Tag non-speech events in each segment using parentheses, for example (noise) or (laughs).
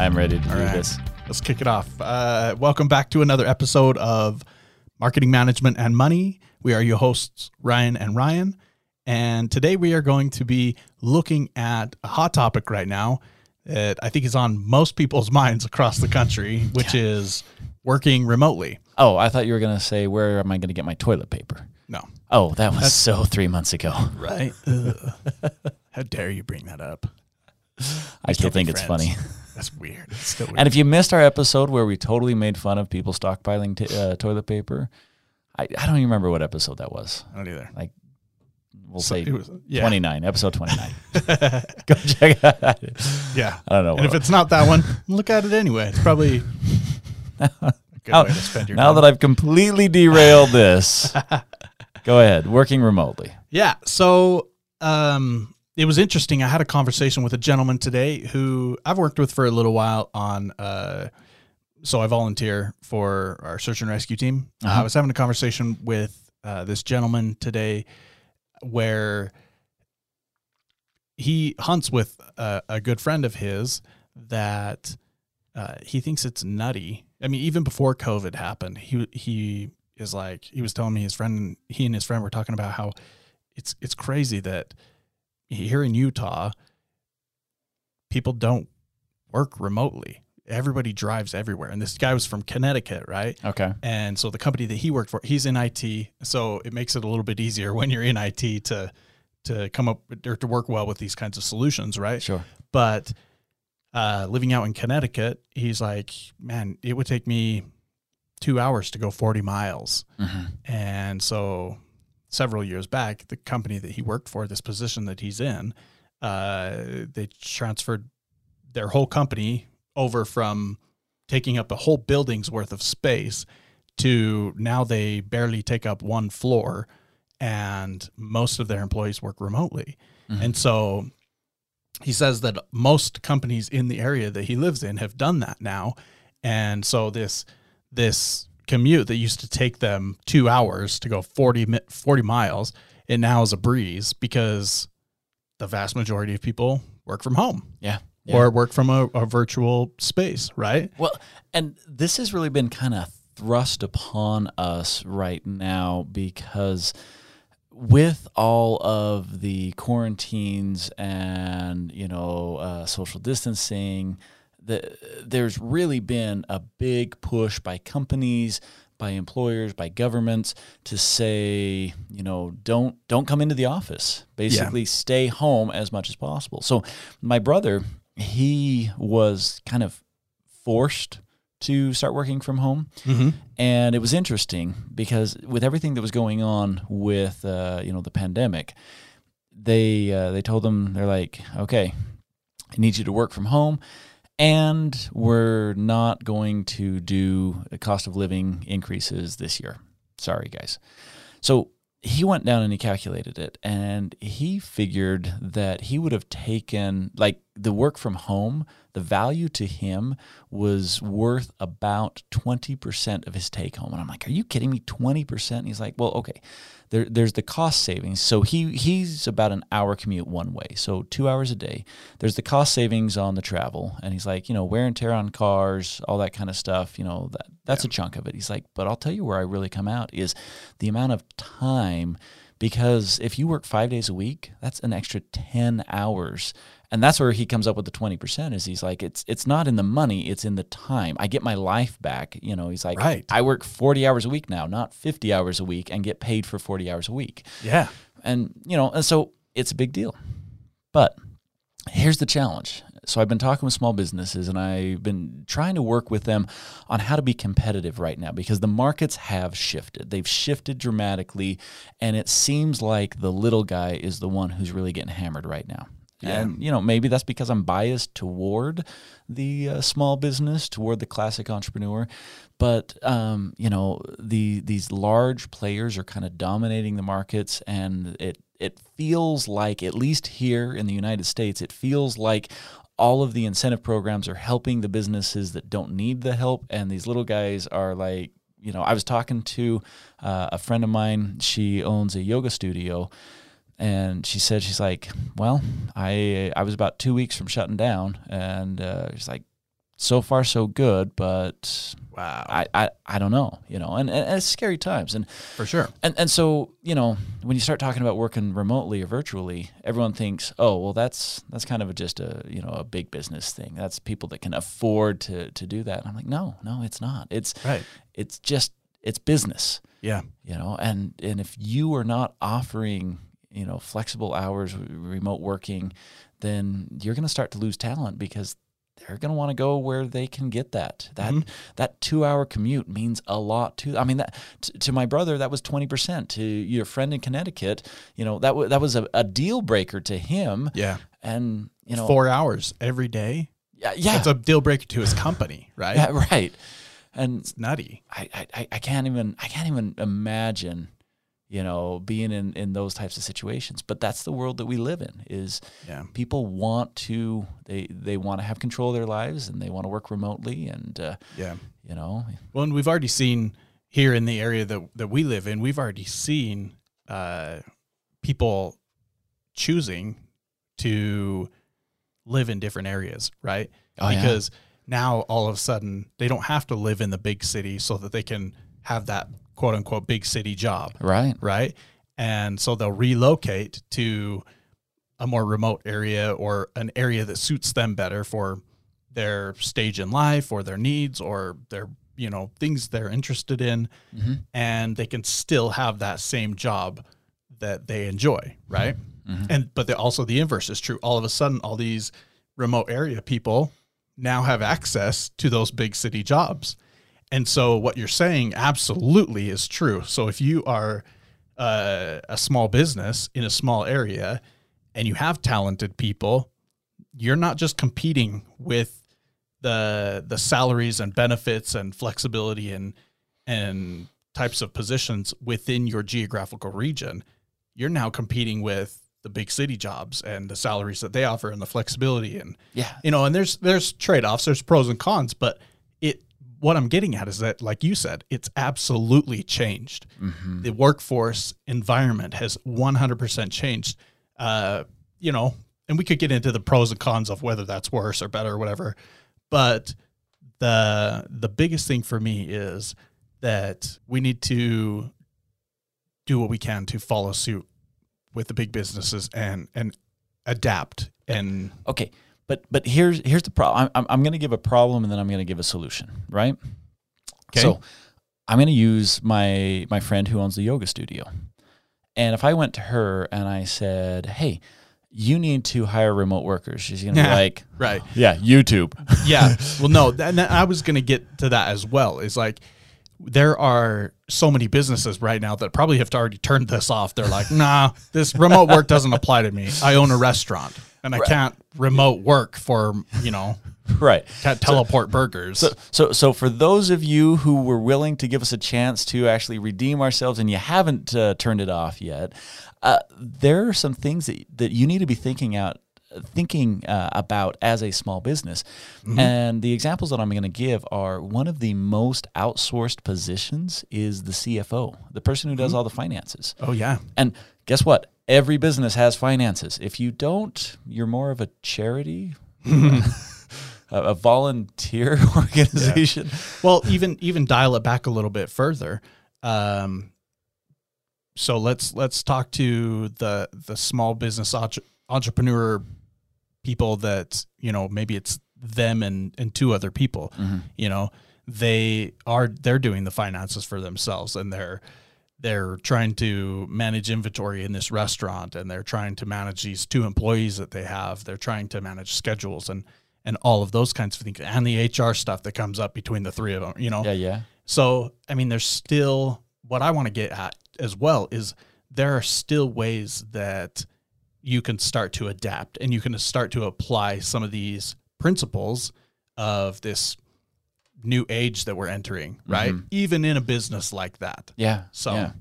I'm ready to All do right. this. Let's kick it off. Uh, welcome back to another episode of Marketing Management and Money. We are your hosts, Ryan and Ryan. And today we are going to be looking at a hot topic right now that I think is on most people's (laughs) minds across the country, (laughs) which is working remotely. Oh, I thought you were going to say, where am I going to get my toilet paper? No. Oh, that was so three months ago. (laughs) Right? How dare you bring that up? I still think it's friends. funny. That's weird. Still weird. And if you missed our episode where we totally made fun of people stockpiling t- uh, toilet paper, I, I don't even remember what episode that was. I don't either. Like, we'll So say was- yeah. 29, episode 29. (laughs) Go check it out. Yeah. I don't know. And if it's not that one, look at it anyway. It's probably (laughs) a good Now- way to spend your now that I've completely derailed this, go ahead. Working remotely. Yeah. So um, it was interesting. I had a conversation with a gentleman today who I've worked with for a little while on. Uh, so I volunteer for our search and rescue team. Uh-huh. I was having a conversation with uh, this gentleman today where he hunts with a, a good friend of his that uh, he thinks it's nutty. I mean, even before COVID happened, he he is like he was telling me his friend he and his friend were talking about how it's it's crazy that here in Utah people don't work remotely. Everybody drives everywhere. And this guy was from Connecticut, right? Okay. And so the company that he worked for, he's in IT, so it makes it a little bit easier (laughs) when you're in IT to to come up or to work well with these kinds of solutions, right? Sure. But uh, living out in Connecticut, he's like, man, it would take me two hours to go 40 miles. hmm And so several years back, the company that he worked for, this position that he's in, uh, they transferred their whole company over from taking up a whole building's worth of space to now they barely take up one floor and most of their employees work remotely. Mhm. And so he says that most companies in the area that he lives in have done that now. And so this this commute that used to take them 2 hours to go 40 40 miles, it now is a breeze because the vast majority of people work from home Yeah. Yeah. or work from a, a virtual space, right? Well, and this has really been kind of thrust upon us right now because with all of the quarantines and you know uh, social distancing, the, there's really been a big push by companies, by employers, by governments to say, you know, don't don't come into the office. Basically, stay home as much as possible. So, my brother, he was kind of forced to start working from home. Mm-hmm. And it was interesting because with everything that was going on with uh, you know the pandemic, they uh, they told them they're like, okay, I need you to work from home, and we're not going to do cost of living increases this year. Sorry, guys. So he went down and he calculated it, and he figured that he would have taken like the work from home. The value to him was worth about 20% of his take home. And I'm like, are you kidding me? 20%? And he's like, well, okay, there, there's the cost savings. So he, he's about an hour commute one way. So two hours a day. There's the cost savings on the travel. And he's like, you know, wear and tear on cars, all that kind of stuff, you know, that, that's a chunk of it. He's like, but I'll tell you where I really come out is the amount of time because if you work five days a week, that's an extra 10 hours. And that's where he comes up with the 20% is he's like it's it's not in the money it's in the time. I get my life back you know he's like Right. i work 40 hours a week now not 50 hours a week and get paid for 40 hours a week. Yeah. and you know and so it's a big deal. But here's the challenge so i've been talking with small businesses and i've been trying to work with them on how to be competitive right now because the markets have shifted they've shifted dramatically and it seems like the little guy is the one who's really getting hammered right now Yeah. and you know maybe that's because i'm biased toward the uh, small business toward the classic entrepreneur but um, you know the these large players are kind of dominating the markets and it it feels like at least here in the United States it feels like all of the incentive programs are helping the businesses that don't need the help and these little guys are like you know I was talking to uh, a friend of mine. She owns a yoga studio and she said she's like well I I was about 2 weeks from shutting down and uh, she's like so far so good, but Wow. I, I, I don't know, you know, and, and it's scary times. And, For sure. and, and so, you know, when you start talking about working remotely or virtually, everyone thinks, oh, well, that's, that's kind of a, just a, you know, a big business thing. That's people that can afford to, to do that. And I'm like, no, no, it's not. It's, Right. it's just, it's business, Yeah. you know, and, and if you are not offering, you know, flexible hours, remote working, then you're going to start to lose talent because they're going to want to go where they can get that. That Mhm. that two hour commute means a lot to. I mean, that t- to my brother that was twenty percent. To your friend in Connecticut, you know that w- that was a, a deal breaker to him. Yeah. And you know, Four hours every day. yeah, yeah, That's a deal breaker to his company, right? yeah, right. And It's nutty. I, I, I can't even I can't even imagine, you know, being in, in those types of situations. But that's the world that we live in. Is Yeah. people want to they they want to have control of their lives and they want to work remotely and uh, Yeah. you know Well, and we've already seen here in the area that, that we live in, we've already seen uh, people choosing to live in different areas, right? Oh, yeah. because now all of a sudden they don't have to live in the big city so that they can have that quote unquote big city job, right. Right? And so they'll relocate to a more remote area or an area that suits them better for their stage in life or their needs or their you know things they're interested in. Hmm and they can still have that same job that they enjoy. Right? Mhm. and but also the inverse is true. All of a sudden all these remote area people now have access to those big city jobs and so what you're saying absolutely is true. So if you are uh, a small business in a small area and you have talented people you're not just competing with the the salaries and benefits and flexibility and and types of positions within your geographical region you're now competing with the big city jobs and the salaries that they offer and the flexibility and yeah. you know and there's there's trade-offs there's pros and cons but it what i'm getting at is that like you said it's absolutely changed. Hmm the workforce environment has 100% changed. Uh you know and we could get into the pros and cons of whether that's worse or better or whatever but the the biggest thing for me is that we need to do what we can to follow suit with the big businesses and and adapt and okay but but here's here's the problem. I'm, I'm going to give a problem and then i'm going to give a solution right? Okay. so i'm going to use my my friend who owns the yoga studio. And if i went to her and i said hey you need to hire remote workers she's going to be like (laughs) right. Yeah youtube. (laughs) Yeah. Well no and i was going to get to that as well. Is like there are so many businesses right now that probably have to already turned this off. They're like nah this remote work doesn't apply to me. I own a restaurant and i Right. can't remote work for you know (laughs) right can't teleport burgers So, so, so for those of you who were willing to give us a chance to actually redeem ourselves, and you haven't uh, turned it off yet, uh, there are some things that that you need to be thinking out, thinking uh, about as a small business. And the examples that I'm going to give are one of the most outsourced positions is the CFO, the person who does all the finances. oh yeah And guess what? Every business has finances. If you don't, you're more of a charity, (laughs) a, volunteer (laughs) organization. well even even dial it back a little bit further um so let's let's talk to the the small business entre- entrepreneur people that you know maybe it's them and and two other people Mhm. you know they are they're doing the finances for themselves and they're they're trying to manage inventory in this restaurant and they're trying to manage these two employees that they have they're trying to manage schedules and and all of those kinds of things and the HR stuff that comes up between the three of them you know Yeah, yeah. so, I mean, there's still what I want to get at as well is there are still ways that you can start to adapt and you can start to apply some of these principles of this new age that we're entering, right? Mhm. Even in a business like that. Yeah. So- yeah.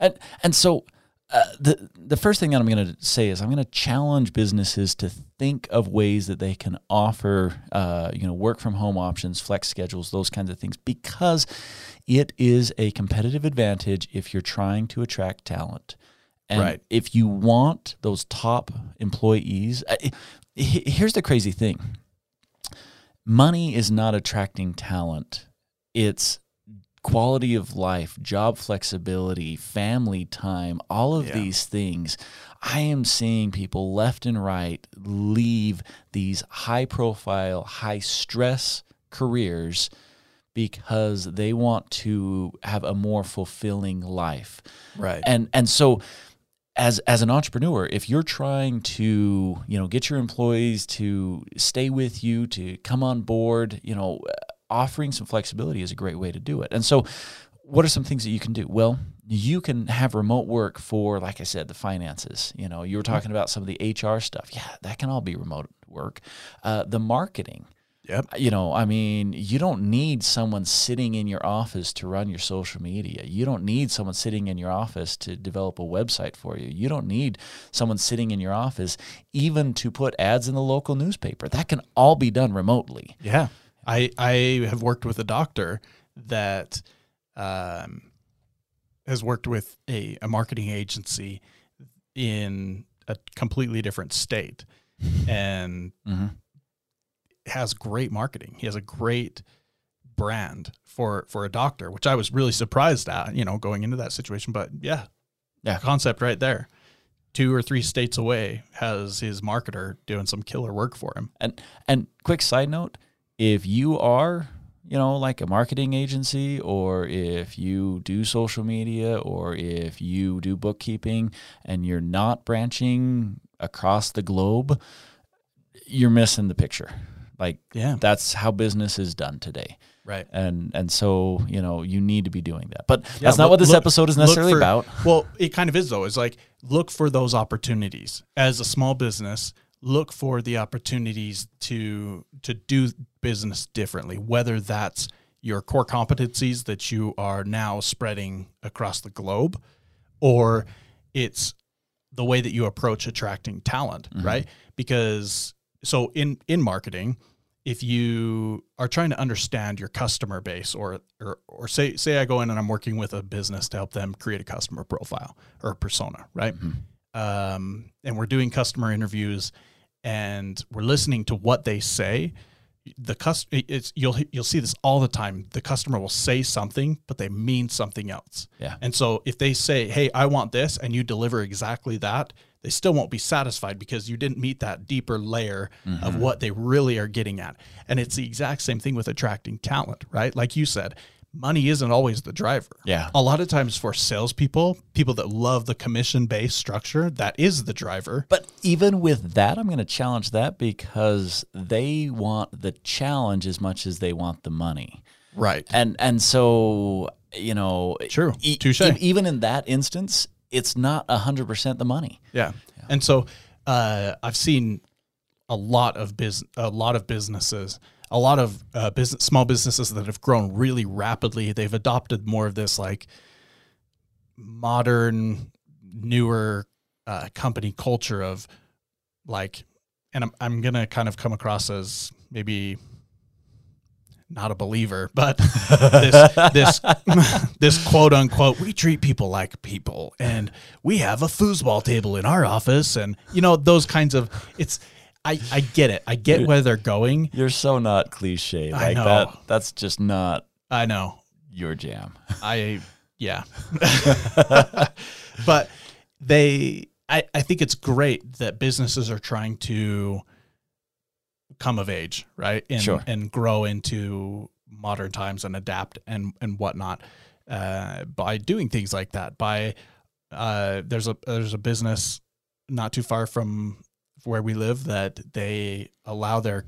and and so uh, the the first thing that I'm going to say is I'm going to challenge businesses to think of ways that they can offer, uh, you know, work from home options, flex schedules, those kinds of things, because it is a competitive advantage if you're trying to attract talent. And Right. if you want those top employees, here's the crazy thing money is not attracting talent. It's quality of life, job flexibility, family time, all of Yeah. these things. I am seeing people left and right leave these high profile, high stress careers because they want to have a more fulfilling life. Right. And and so as as an entrepreneur, if you're trying to, you know, get your employees to stay with you, to come on board, you know, offering some flexibility is a great way to do it. And so what are some things that you can do? Well, you can have remote work for, like I said, the finances. You know, you were talking about some of the HR stuff. Yeah, that can all be remote work. Uh, the marketing, Yep. you know, I mean, you don't need someone sitting in your office to run your social media. You don't need someone sitting in your office to develop a website for you. You don't need someone sitting in your office even to put ads in the local newspaper. That can all be done remotely. Yeah. I I have worked with a doctor that um, has worked with a, a marketing agency in a completely different state (laughs) and Mm-hmm. Has great marketing. He has a great brand for for a doctor, which I was really surprised at, you know, going into that situation. But yeah, Yeah. concept right there. Two or three states away has his marketer doing some killer work for him. And and quick side note, if you are, you know, like a marketing agency or if you do social media or if you do bookkeeping and you're not branching across the globe, you're missing the picture. Like Yeah. that's how business is done today. Right. And and so, you know, you need to be doing that. But Yeah, that's not look- what this look- episode is necessarily for- about. Well, it kind of is though. It's like look for those opportunities as a small business. Look for the opportunities to to do business differently, whether that's your core competencies that you are now spreading across the globe, or it's the way that you approach attracting talent, mm-hmm. right? Because so in in marketing, if you are trying to understand your customer base or or or say say I go in and I'm working with a business to help them create a customer profile or a persona, right? Um, and we're doing customer interviews and we're listening to what they say. The cus- it's you'll you'll see this all the time. The customer will say something, but they mean something else. Yeah. And so if they say, "Hey, I want this," and you deliver exactly that, they still won't be satisfied because you didn't meet that deeper layer of mm-hmm. what they really are getting at. And it's the exact same thing with attracting talent, right? Like you said, money isn't always the driver. Yeah. A lot of times for salespeople, people that love the commission based structure, that is the driver. But even with that, I'm going to challenge that because they want the challenge as much as they want the money. Right. And and so, you know, True. e- Touche. e- even in that instance, it's not 100% the money. Yeah. And so uh, I've seen a lot of business, a lot of businesses, a lot of uh, business, small businesses that have grown really rapidly. They've adopted more of this like modern, newer uh, company culture of like, and I'm I'm gonna kind of come across as maybe not a believer, (laughs) but this this (laughs) this quote unquote we treat people like people and we have a foosball table in our office and you know those kinds of it's I I get it. I get where they're going. You're so not cliche. I Like know. that that's just not I know. your jam. (laughs) I yeah. but they I, I think it's great that businesses are trying to come of age, right? And Sure. and grow into modern times and adapt and and whatnot. Uh, by doing things like that. By uh, there's a there's a business not too far from where we live that they allow their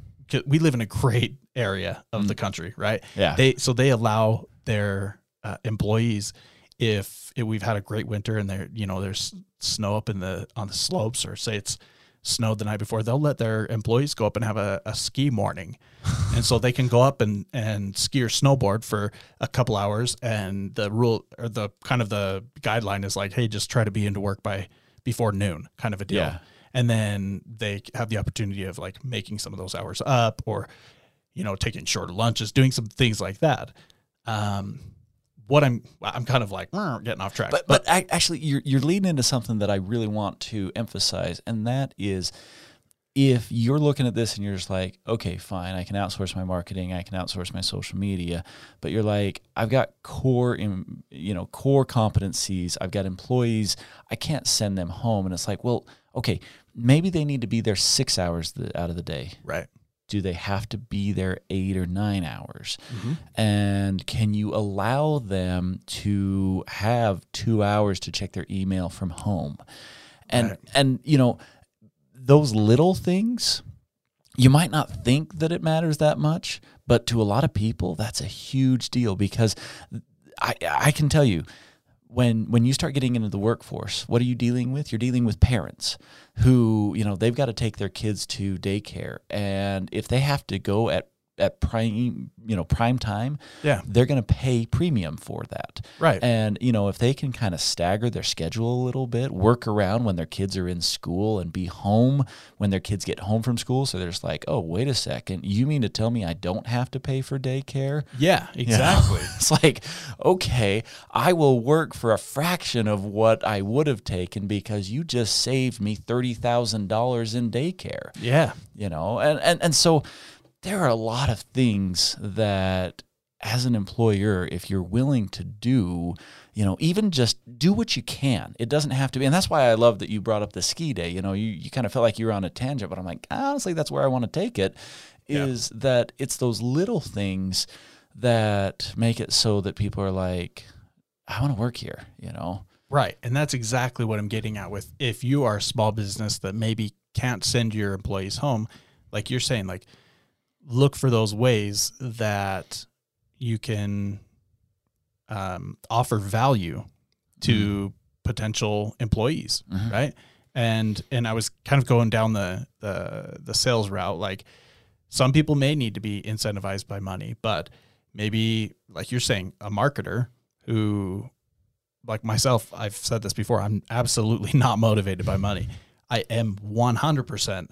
we live in a great area of the country, right? Yeah. they so they allow their uh, employees if, if we've had a great winter and there you know there's snow up in the on the slopes or say it's snowed the night before they'll let their employees go up and have a, a ski morning. (laughs) And so they can go up and and ski or snowboard for a couple hours. And the rule or the kind of the guideline is like hey just try to be into work by before noon kind of a deal. Yeah. and then they have the opportunity of like making some of those hours up or you know taking shorter lunches doing some things like that. Um what i'm i'm kind of like getting off track But but ac- actually, you're you're leading into something that I really want to emphasize, and that is if you're looking at this and you're just like, okay, fine, I can outsource my marketing, I can outsource my social media, but you're like, I've got core, in, you know, core competencies, I've got employees, I can't send them home, and it's like, well, okay, maybe they need to be there six hours out of the day. Right. Do they have to be there eight or nine hours? Mm-hmm. And can you allow them to have two hours to check their email from home? And right. and you know those little things, you might not think that it matters that much, but to a lot of people, that's a huge deal because I, I can tell you when when you start getting into the workforce, what are you dealing with? You're dealing with parents who, you know, they've got to take their kids to daycare and if they have to go at at prime you know prime time yeah. they're going to pay premium for that. Right. And you know if they can kind of stagger their schedule a little bit work around when their kids are in school and be home when their kids get home from school so they're just like oh wait a second. You mean to tell me i don't have to pay for daycare? Yeah exactly (laughs) you know? (laughs) it's like okay i will work for a fraction of what i would have taken because you just saved me $30000 in daycare. Yeah. You know? And and, and so there are a lot of things that as an employer if you're willing to do you know even just do what you can. It doesn't have to be and that's why i love that you brought up the ski day. You know you, you kind of felt like you were on a tangent but i'm like honestly that's where i want to take it is yeah. that it's those little things that make it so that people are like i want to work here you know? Right and that's exactly what i'm getting at with if you are a small business that maybe can't send your employees home like you're saying like look for those ways that you can um, offer value to mm-hmm. potential employees, mm-hmm. right? And and I was kind of going down the the the sales route. Like some people may need to be incentivized by money, but maybe like you're saying, a marketer who like myself, I've said this before, I'm absolutely (laughs) not motivated by money. I am 100%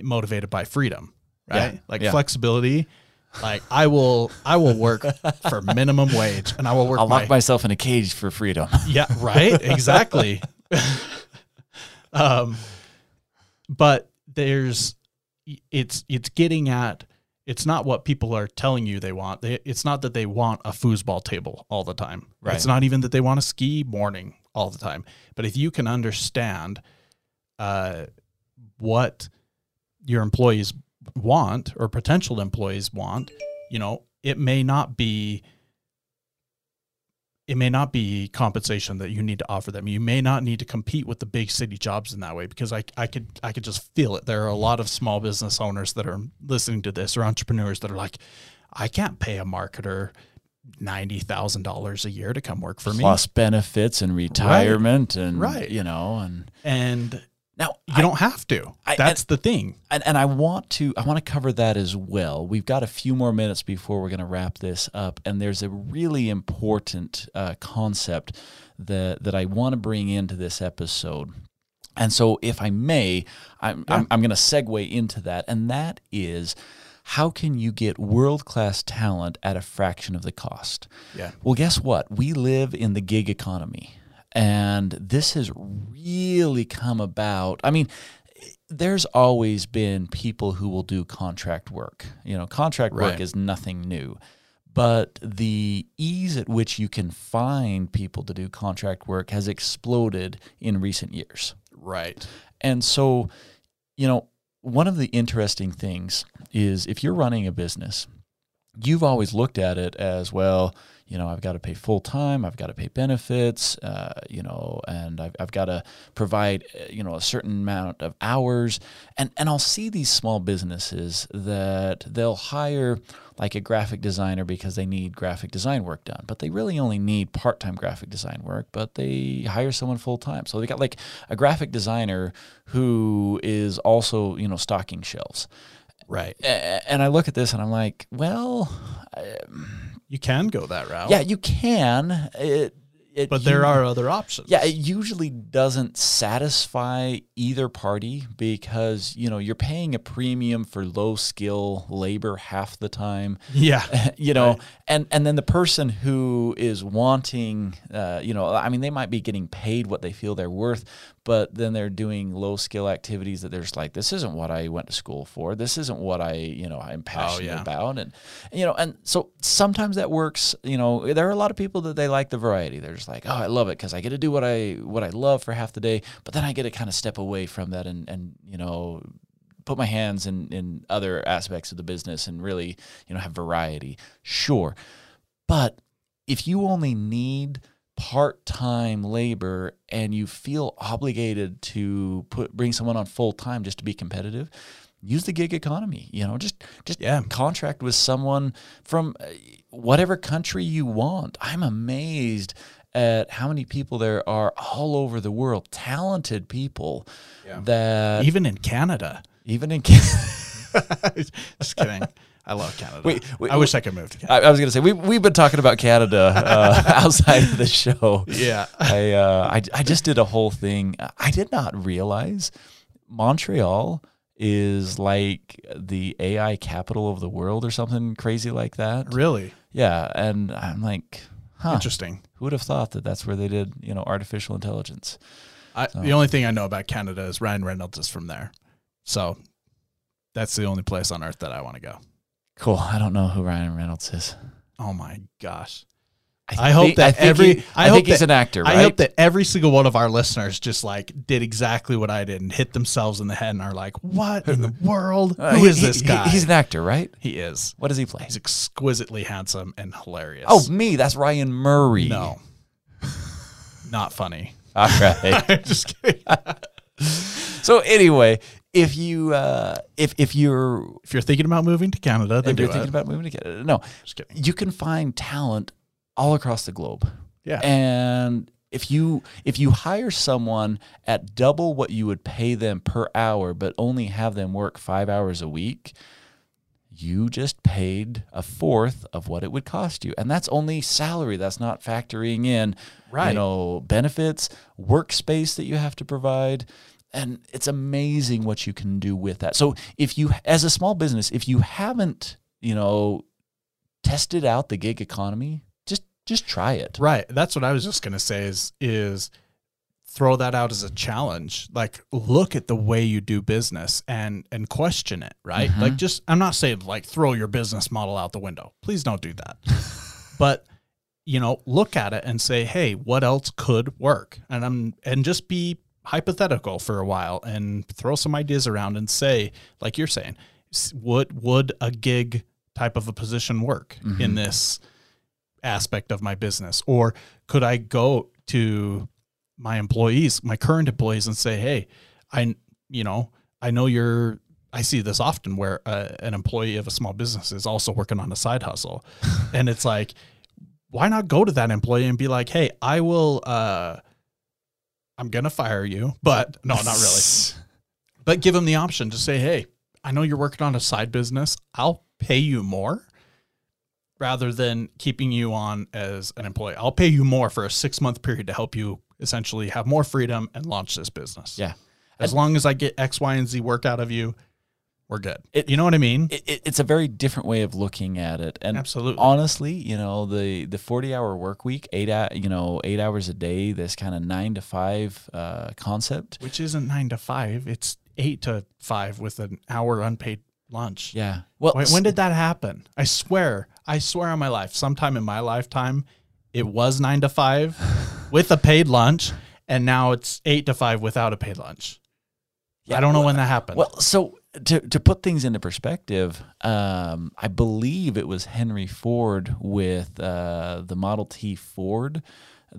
motivated by freedom right? Yeah. Like yeah. flexibility. Like I will, I will work for minimum wage, and I will work. I'll lock my, myself in a cage for freedom. (laughs) yeah, right. Exactly. (laughs) um, but there's, it's it's getting at. It's not what people are telling you they want. They, it's not that they want a foosball table all the time. Right. It's not even that they want a ski morning all the time. But if you can understand uh, what your employees want or potential employees want, you know, it may not be it may not be compensation that you need to offer them. You may not need to compete with the big city jobs in that way because I, I could I could just feel it. There are a lot of small business owners that are listening to this or entrepreneurs that are like, I can't pay a marketer ninety thousand dollars a year to come work for Plus me. Plus benefits and retirement right. and right. you know and and now you I, don't have to. I, That's and, the thing. And, and I want to I want to cover that as well. We've got a few more minutes before we're going to wrap this up, and there's a really important uh, concept that that I want to bring into this episode. And so, if I may, I'm, yeah. I'm, I'm going to segue into that, and that is how can you get world class talent at a fraction of the cost? Yeah. Well, guess what? We live in the gig economy. And this has really come about. I mean, there's always been people who will do contract work. You know, contract right. work is nothing new. But the ease at which you can find people to do contract work has exploded in recent years. Right. And so, you know, one of the interesting things is if you're running a business, you've always looked at it as well, you know, I've got to pay full time, I've got to pay benefits, uh, you know, and I've, I've got to provide, uh, you know, a certain amount of hours. And, and I'll see these small businesses that they'll hire like a graphic designer because they need graphic design work done, but they really only need part time graphic design work, but they hire someone full time. So they got like a graphic designer who is also, you know, stocking shelves. Right. And I look at this and I'm like, well, you can go that route. Yeah, you can. It, it But there u- are other options. Yeah, it usually doesn't satisfy either party because, you know, you're paying a premium for low skill labor half the time. Yeah. (laughs) you know, Right. and and then the person who is wanting uh, you know, I mean they might be getting paid what they feel they're worth, but then they're doing low skill activities that they're just like this isn't what I went to school for. This isn't what I, you know, I'm passionate yeah. about and you know, and so sometimes that works, you know, there are a lot of people that they like the variety. They're just like, "Oh, I love it cuz I get to do what I what I love for half the day, but then I get to kind of step away from that and and you know, put my hands in in other aspects of the business and really you know have variety sure but if you only need part-time labor and you feel obligated to put bring someone on full-time just to be competitive use the gig economy you know just just Yeah. contract with someone from uh, whatever country you want i'm amazed at how many people there are all over the world talented people Yeah. that Even in Canada. even in Canada. (laughs) Just kidding. I love Canada. Wait, wait, I wish I could move to Canada. I, I was going to say we we've been talking about Canada uh, (laughs) outside of the show. yeah. I, uh, I I just did a whole thing. I did not realize Montreal is like the AI capital of the world or something crazy like that. Really Yeah, and I'm like, huh? interesting. Who would have thought that that's where they did you know artificial intelligence? I, The only thing I know about Canada is Ryan Reynolds is from there. So that's the only place on earth that I want to go. Cool. I don't know who Ryan Reynolds is. Oh my gosh. I hope think- that think every- he- I I, hope he's that- an actor. Right? I hope that every single one of our listeners just like did exactly what I did and hit themselves in the head and are like, "What in the (laughs) world? Uh, Who he- is this he- guy?" he's an actor, right? he is. What does he play? He's exquisitely handsome and hilarious. Oh, me. That's Ryan Murray. no, (laughs) not funny. All (laughs) right. just kidding. so anyway, if you uh, if if you're If you're thinking about moving to Canada, then if you're it. thinking about moving to Canada, no, just kidding. you can find talent all across the globe. Yeah. And if you if you hire someone at double what you would pay them per hour, but only have them work five hours a week, you just paid a fourth of what it would cost you, and that's only salary. That's not factoring in, Right. You know, benefits, workspace that you have to provide. And it's amazing what you can do with that. So, if you, as a small business, if you haven't, you know, tested out the gig economy, just try it. Right. That's what I was just gonna say is is throw that out as a challenge. Like look at the way you do business and and question it, right? Mhm. Like just I'm not saying like throw your business model out the window. Please don't do that. (laughs) but you know, look at it and say, "Hey, what else could work?" And I'm and just be hypothetical for a while and throw some ideas around and say, like you're saying, would would a gig type of a position work in Mhm. this aspect of my business or could I go to my employees, my current employees and say, "Hey, I you know, I know you're I see this often where uh, an employee of a small business is also working on a side hustle. (laughs) and it's like why not go to that employee and be like, "Hey, I will uh I'm going to fire you." But no, not really. (laughs) But give them the option to say, "Hey, I know you're working on a side business. I'll pay you more." Rather than keeping you on as an employee, I'll pay you more for a six month period to help you essentially have more freedom and launch this business. Yeah. As long as I get X, Y, and Z work out of you, we're good. It- you know what I mean? It, it, it's a very different way of looking at it, and Absolutely. honestly, you know, the the forty hour work week, eight hou- you know eight hours a day, this kind of nine to five uh, concept. Which isn't nine to five. It's eight to five with an hour unpaid lunch. Yeah. Well, Wait, when did that happen? I swear, I swear on my life, sometime in my lifetime, it was nine to five (sighs) with a paid lunch, and now it's eight to five without a paid lunch. Yeah, I don't know well- when that happened. Well, so to to put things into perspective, um, I believe it was Henry Ford with uh, the Model T Ford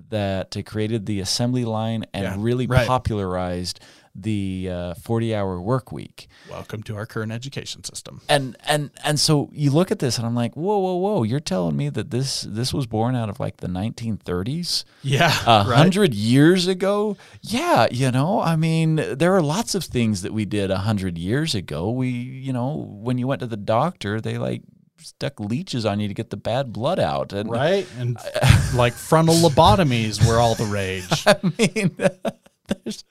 that created the assembly line and Yeah, really right. popularized the uh, 40 hour work week. Welcome to our current education system. And and and so you look at this and I'm like, whoa, whoa, whoa! You're telling me that this this was born out of like the 1930s, Yeah, a right. hundred years ago? Yeah, you know, I mean, there are lots of things that we did a hundred years ago. We, you know, when you went to the doctor, they like stuck leeches on you to get the bad blood out. And right? (laughs) And like frontal lobotomies were all the rage. I mean, (laughs) there's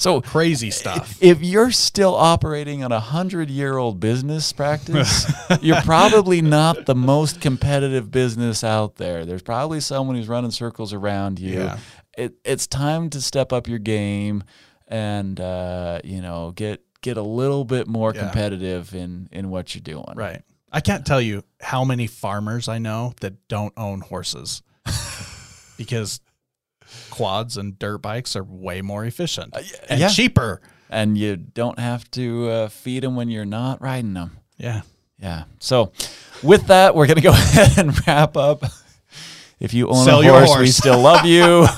so Crazy stuff. if you're still operating on a hundred year old business practice, you're probably not the most competitive business out there. There's probably someone who's running circles around you. Yeah. It, it's time to step up your game and uh, you know get get a little bit more Yeah. competitive in in what you're doing. Right. I can't tell you how many farmers I know that don't own horses (laughs) because quads and dirt bikes are way more efficient and Uh, yeah. cheaper. And you don't have to uh, feed them when you're not riding them. Yeah. Yeah. So, with that, we're gonna go (laughs) ahead and wrap up. If you own Sell a your horse, we still love you. (laughs)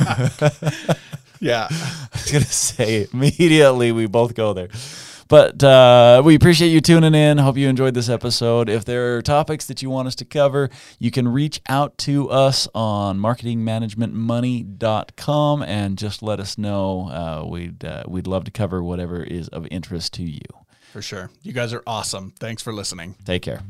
Yeah. (laughs) I was gonna say immediately we both go there. But uh, we appreciate you tuning in. Hope you enjoyed this episode. If there are topics that you want us to cover, you can reach out to us on marketingmanagementmoney.com and just let us know. Uh, we'd uh, we'd love to cover whatever is of interest to you. For sure. You guys are awesome. Thanks for listening. Take care.